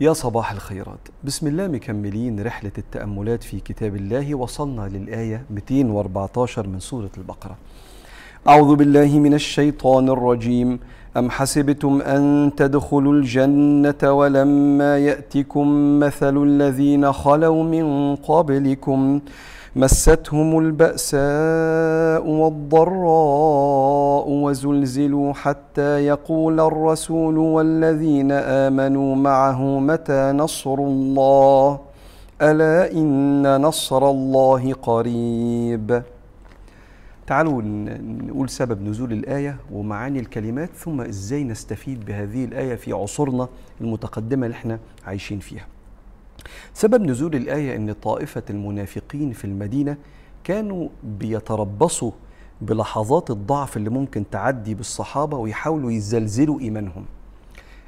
يا صباح الخيرات. بسم الله مكملين رحلة التأملات في كتاب الله وصلنا للآية 214 من سورة البقرة. أعوذ بالله من الشيطان الرجيم. أم حسبتم أن تدخلوا الجنة ولما يأتكم مثل الذين خلوا من قبلكم مستهم البأساء والضراء وزلزلوا حتى يقول الرسول والذين آمنوا معه متى نصر الله؟ ألا إن نصر الله قريب. تعالوا نقول سبب نزول الآية ومعاني الكلمات ثم إزاي نستفيد بهذه الآية في عصورنا المتقدمة اللي إحنا عايشين فيها. سبب نزول الآية أن طائفة المنافقين في المدينة كانوا بيتربصوا بلحظات الضعف اللي ممكن تعدي بالصحابة ويحاولوا يزلزلوا إيمانهم.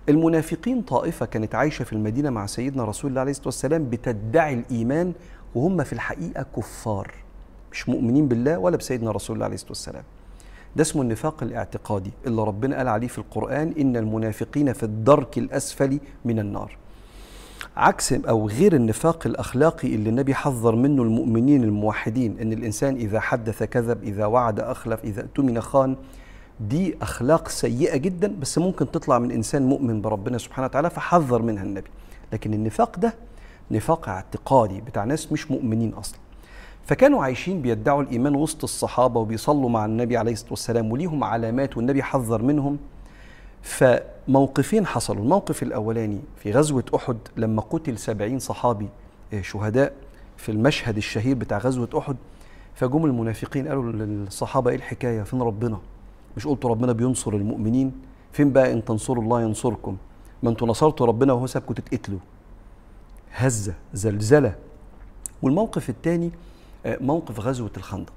المنافقين طائفة كانت عايشة في المدينة مع سيدنا رسول الله عليه الصلاة والسلام بتدعي الإيمان وهم في الحقيقة كفار. مش مؤمنين بالله ولا بسيدنا رسول الله عليه الصلاة والسلام. ده اسمه النفاق الاعتقادي اللي ربنا قال عليه في القرآن إن المنافقين في الدرك الأسفل من النار. عكس أو غير النفاق الأخلاقي اللي النبي حذر منه المؤمنين الموحدين إن الإنسان إذا حدث كذب إذا وعد أخلف إذا اؤتمن خان دي أخلاق سيئة جدا بس ممكن تطلع من إنسان مؤمن بربنا سبحانه وتعالى فحذر منها النبي. لكن النفاق ده نفاق اعتقادي بتاع ناس مش مؤمنين أصلا. فكانوا عايشين بيدعوا الإيمان وسط الصحابة وبيصلوا مع النبي عليه الصلاة والسلام وليهم علامات والنبي حذر منهم. فموقفين حصلوا. الموقف الأولاني في غزوة أحد لما قتل سبعين صحابي شهداء في المشهد الشهير بتاع غزوة أحد. فجم المنافقين قالوا للصحابة إيه الحكاية؟ فين ربنا؟ مش قلتوا ربنا بينصر المؤمنين؟ فين بقى إن تنصروا الله ينصركم؟ ما أنتوا نصرتوا ربنا وهو سابكم تتقتلوا. هزة زلزلة. والموقف الثاني موقف غزوة الخندق.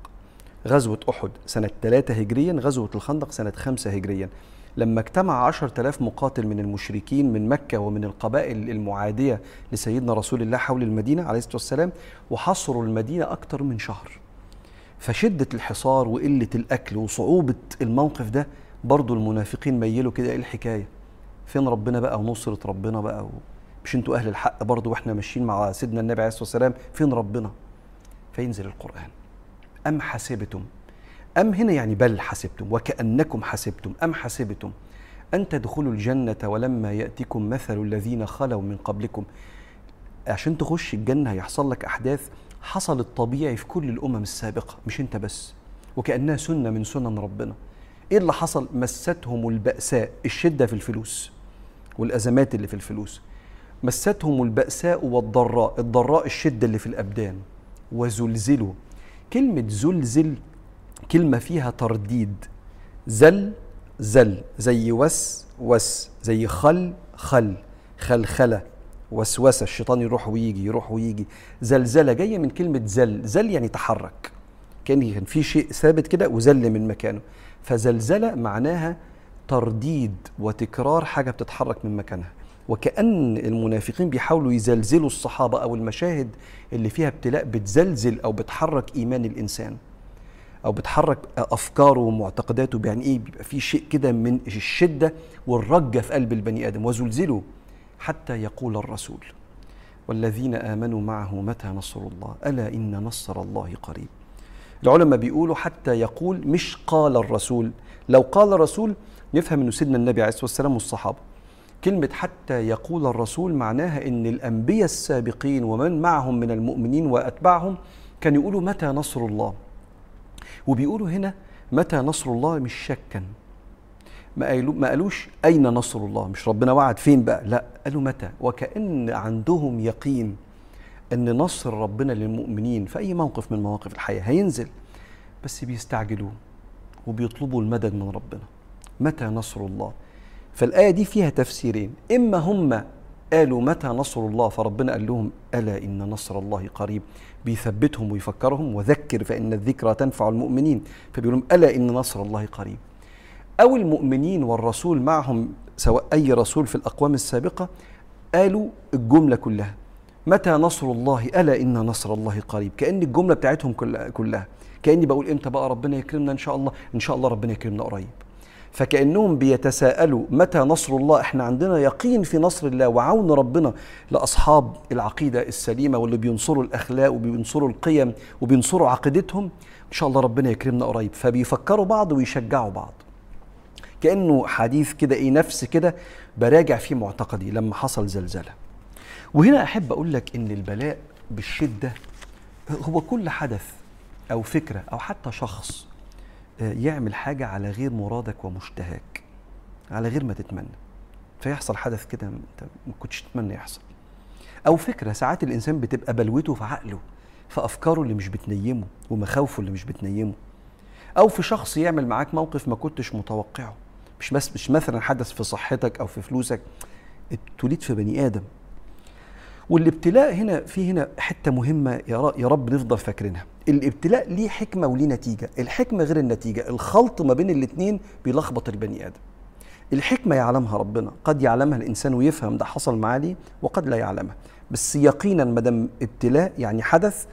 غزوة أحد سنة 3 هجريا غزوة الخندق سنة 5 هجريا. لما اجتمع عشر آلاف مقاتل من المشركين من مكة ومن القبائل المعادية لسيدنا رسول الله حول المدينة عليه الصلاة والسلام وحصروا المدينة أكثر من شهر. فشدة الحصار وقلة الأكل وصعوبة الموقف ده برضو المنافقين ميلوا كده إيه الحكاية؟ فين ربنا بقى؟ ونصرة ربنا بقى. مش أنتوا أهل الحق برضو وإحنا ماشيين مع سيدنا النبي عليه الصلاة والسلام فين ربنا؟ فينزل القرآن. أم حسبتم؟ أم هنا يعني بل حسبتم وكأنكم حسبتم أم حسبتم أن تدخلوا الجنة ولما يأتكم مثل الذين خلوا من قبلكم. عشان تخش الجنة هيحصل لك أحداث حصلت طبيعي في كل الأمم السابقة مش أنت بس وكأنها سنة من سنن ربنا. إيه اللي حصل؟ مستهم البأساء الشدة في الفلوس والأزمات اللي في الفلوس. مستهم البأساء والضراء الضراء الشدة اللي في الأبدان. وزلزلوا. كلمة زلزل كلمة فيها ترديد. زل زل زي وس وس زي خل خل خلخلة وسوسة. الشيطان يروح ويجي يروح ويجي. زلزلة جاية من كلمة زل. زل يعني تحرك. كأن كان في شيء ثابت كده وزل من مكانه. فزلزلة معناها ترديد وتكرار حاجة بتتحرك من مكانها. وكأن المنافقين بيحاولوا يزلزلوا الصحابة أو المشاهد اللي فيها ابتلاء بتزلزل أو بتحرك إيمان الإنسان أو بتحرك أفكاره ومعتقداته يعني إيه؟ بيبقى في شيء كده من الشدة والرجة في قلب البني آدم. وزلزلوا حتى يقول الرسول والذين آمنوا معه متى نصر الله؟ ألا إن نصر الله قريب. العلماء بيقولوا حتى يقول مش قال الرسول. لو قال الرسول نفهم إنه سيدنا النبي عليه الصلاة والسلام والصحابة. كلمة حتى يقول الرسول معناها إن الأنبياء السابقين ومن معهم من المؤمنين وأتباعهم كانوا يقولوا متى نصر الله؟ وبيقولوا هنا متى نصر الله؟ مش شكا. ما قالوا ما قالوش أين نصر الله؟ مش ربنا وعد فين بقى؟ لا قالوا متى؟ وكأن عندهم يقين إن نصر ربنا للمؤمنين في أي موقف من مواقف الحياة هينزل بس بيستعجلوا وبيطلبوا المدد من ربنا. متى نصر الله؟ فالآية دي فيها تفسيرين. إما هم قالوا متى نصر الله فربنا قال لهم ألا إن نصر الله قريب. بيثبتهم ويفكرهم وذكر فإن الذكرى تنفع المؤمنين. فبيقول لهم ألا إن نصر الله قريب. أو المؤمنين والرسول معهم سواء أي رسول في الأقوام السابقة قالوا الجملة كلها. متى نصر الله؟ ألا إن نصر الله قريب. كأن الجملة بتاعتهم كلها, كلها. كأني بقول إمتى بقى ربنا يكرمنا؟ إن شاء الله إن شاء الله ربنا يكرمنا قريب. فكأنهم بيتساءلوا متى نصر الله؟ إحنا عندنا يقين في نصر الله وعون ربنا لأصحاب العقيدة السليمة واللي بينصروا الأخلاق وبينصروا القيم وبينصروا عقيدتهم. إن شاء الله ربنا يكرمنا قريب. فبيفكروا بعض ويشجعوا بعض. كأنه حديث كده إيه نفس كده براجع فيه معتقدي لما حصل زلزلة. وهنا أحب أقول لك إن البلاء بالشدة هو كل حدث أو فكرة أو حتى شخص يعمل حاجة على غير مرادك ومشتهاك على غير ما تتمنى. فيحصل حدث كده انت ما كنتش تتمنى يحصل. أو فكرة ساعات الإنسان بتبقى بلوته في عقله في أفكاره اللي مش بتنيمه ومخاوفه اللي مش بتنيمه. أو في شخص يعمل معاك موقف ما كنتش متوقعه. مش بس مش مثلا حدث في صحتك أو في فلوسك. ابتليت في بني آدم. والابتلاء هنا في هنا حتة مهمة يا رب نفضل فاكرينها. الابتلاء ليه حكمة وليه نتيجة. الحكمة غير النتيجة. الخلط ما بين الاثنين بيلخبط البني آدم. الحكمة يعلمها ربنا. قد يعلمها الإنسان ويفهم ده حصل معاه ليه وقد لا يعلمها. بس يقينا ما دام ابتلاء يعني حدث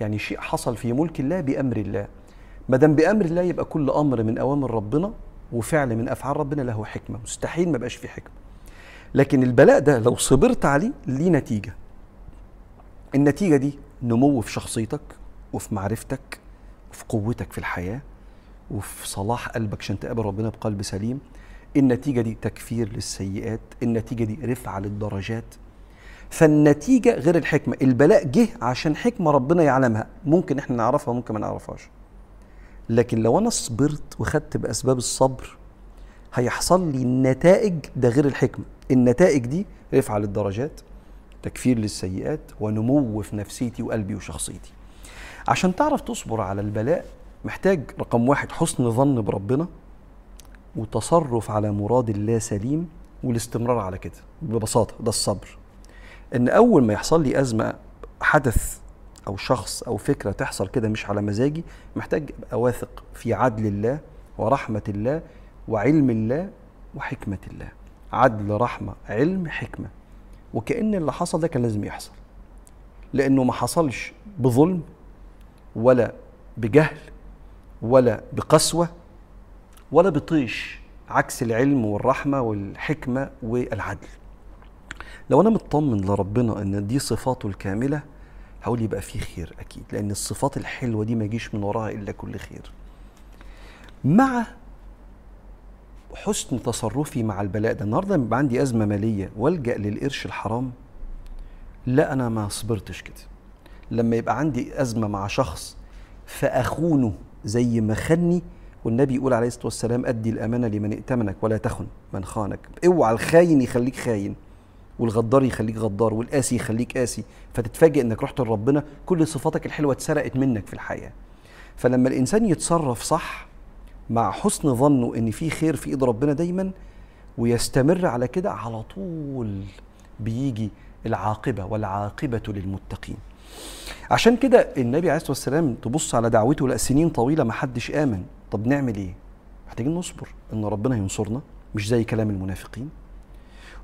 يعني شيء حصل في ملك الله بأمر الله. ما دام بأمر الله يبقى كل أمر من أوامر ربنا وفعل من أفعال ربنا له حكمة. مستحيل ما يبقاش فيه حكمة. لكن البلاء ده لو صبرت عليه ليه نتيجة؟ النتيجة دي نمو في شخصيتك وفي معرفتك وفي قوتك في الحياة وفي صلاح قلبك عشان تقابل ربنا بقلب سليم. النتيجة دي تكفير للسيئات النتيجة دي رفعة للدرجات. فالنتيجة غير الحكمة البلاء جه عشان حكمة ربنا يعلمها. ممكن إحنا نعرفها ممكن ما نعرفهاش. لكن لو أنا صبرت وخدت بأسباب الصبر هيحصل لي النتائج ده غير الحكمة. النتائج دي رفعة للدرجات تكفير للسيئات ونمو في نفسيتي وقلبي وشخصيتي. عشان تعرف تصبر على البلاء محتاج رقم واحد حسن ظن بربنا وتصرف على مراد الله سليم والاستمرار على كده. ببساطة ده الصبر. إن أول ما يحصل لي أزمة حدث أو شخص أو فكرة تحصل كده مش على مزاجي محتاج أبقى واثق في عدل الله ورحمة الله وعلم الله وحكمة الله. عدل رحمة علم حكمة. وكأن اللي حصل ده كان لازم يحصل. لأنه ما حصلش بظلم ولا بجهل ولا بقسوة ولا بطيش عكس العلم والرحمة والحكمة والعدل. لو أنا مطمن لربنا إن دي صفاته الكاملة هقول يبقى في خير أكيد لأن الصفات الحلوة دي ما يجيش من وراها إلا كل خير. مع حسن تصرفي مع البلاء ده النهارده عندي أزمة مالية وألجأ للقرش الحرام؟ لا أنا ما صبرتش كده. لما يبقى عندي أزمة مع شخص فأخونه زي ما خني والنبي يقول عليه الصلاة والسلام أدي الأمانة لمن ائتمنك ولا تخن من خانك. اوعى الخاين يخليك خاين والغدار يخليك غدار والقاسي يخليك قاسي فتتفاجئ إنك رحت لربنا كل صفاتك الحلوة اتسرقت منك في الحياة. فلما الإنسان يتصرف صح مع حسن ظنه إن في خير في إيد ربنا دايما ويستمر على كده على طول بيجي العاقبة والعاقبة للمتقين. عشان كده النبي عليه الصلاة والسلام تبص على دعوته لا سنين طويلة ما حدش آمن. طب نعمل إيه؟ محتاجين نصبر إن ربنا ينصرنا مش زي كلام المنافقين.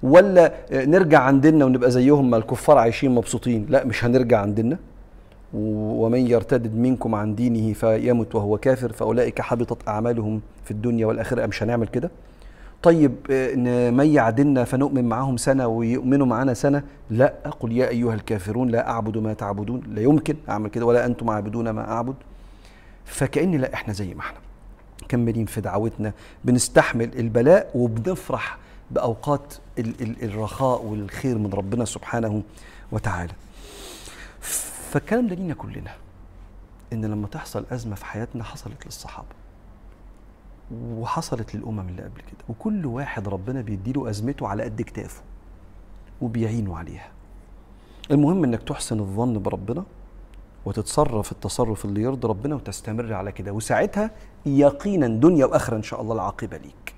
ولا نرجع عندنا ونبقى زيهم ما الكفار عايشين مبسوطين لا مش هنرجع عندنا. ومن يرتد منكم عن دينه فيمت وهو كافر فأولئك حبطت أعمالهم في الدنيا والآخرة مش هنعمل كده؟ طيب نميع ديننا فنؤمن معاهم سنة ويؤمنوا معانا سنة؟ لا. قل يا أيها الكافرون لا أعبد ما تعبدون. لا يمكن أعمل كده ولا أنتم عابدون ما أعبد. فكأن لا إحنا زي ما إحنا مكملين في دعوتنا بنستحمل البلاء وبنفرح بأوقات الرخاء والخير من ربنا سبحانه وتعالى. فالكلام ده لينا كلنا إن لما تحصل أزمة في حياتنا حصلت للصحابة. وحصلت للأمم اللي قبل كده. وكل واحد ربنا بيديله أزمته على قد كتافه وبيعينه عليها. المهم إنك تحسن الظن بربنا وتتصرف التصرف اللي يرضي ربنا وتستمر على كده. وساعتها يقينا دنيا وآخرة إن شاء الله العاقبة ليك.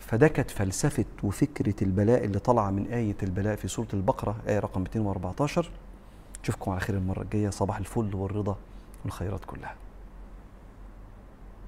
فده كانت فلسفة وفكرة البلاء اللي طالعه من آية البلاء في سورة البقرة آية رقم 214 اشوفكم على خير المرة الجاية. صباح الفل والرضا والخيرات كلها.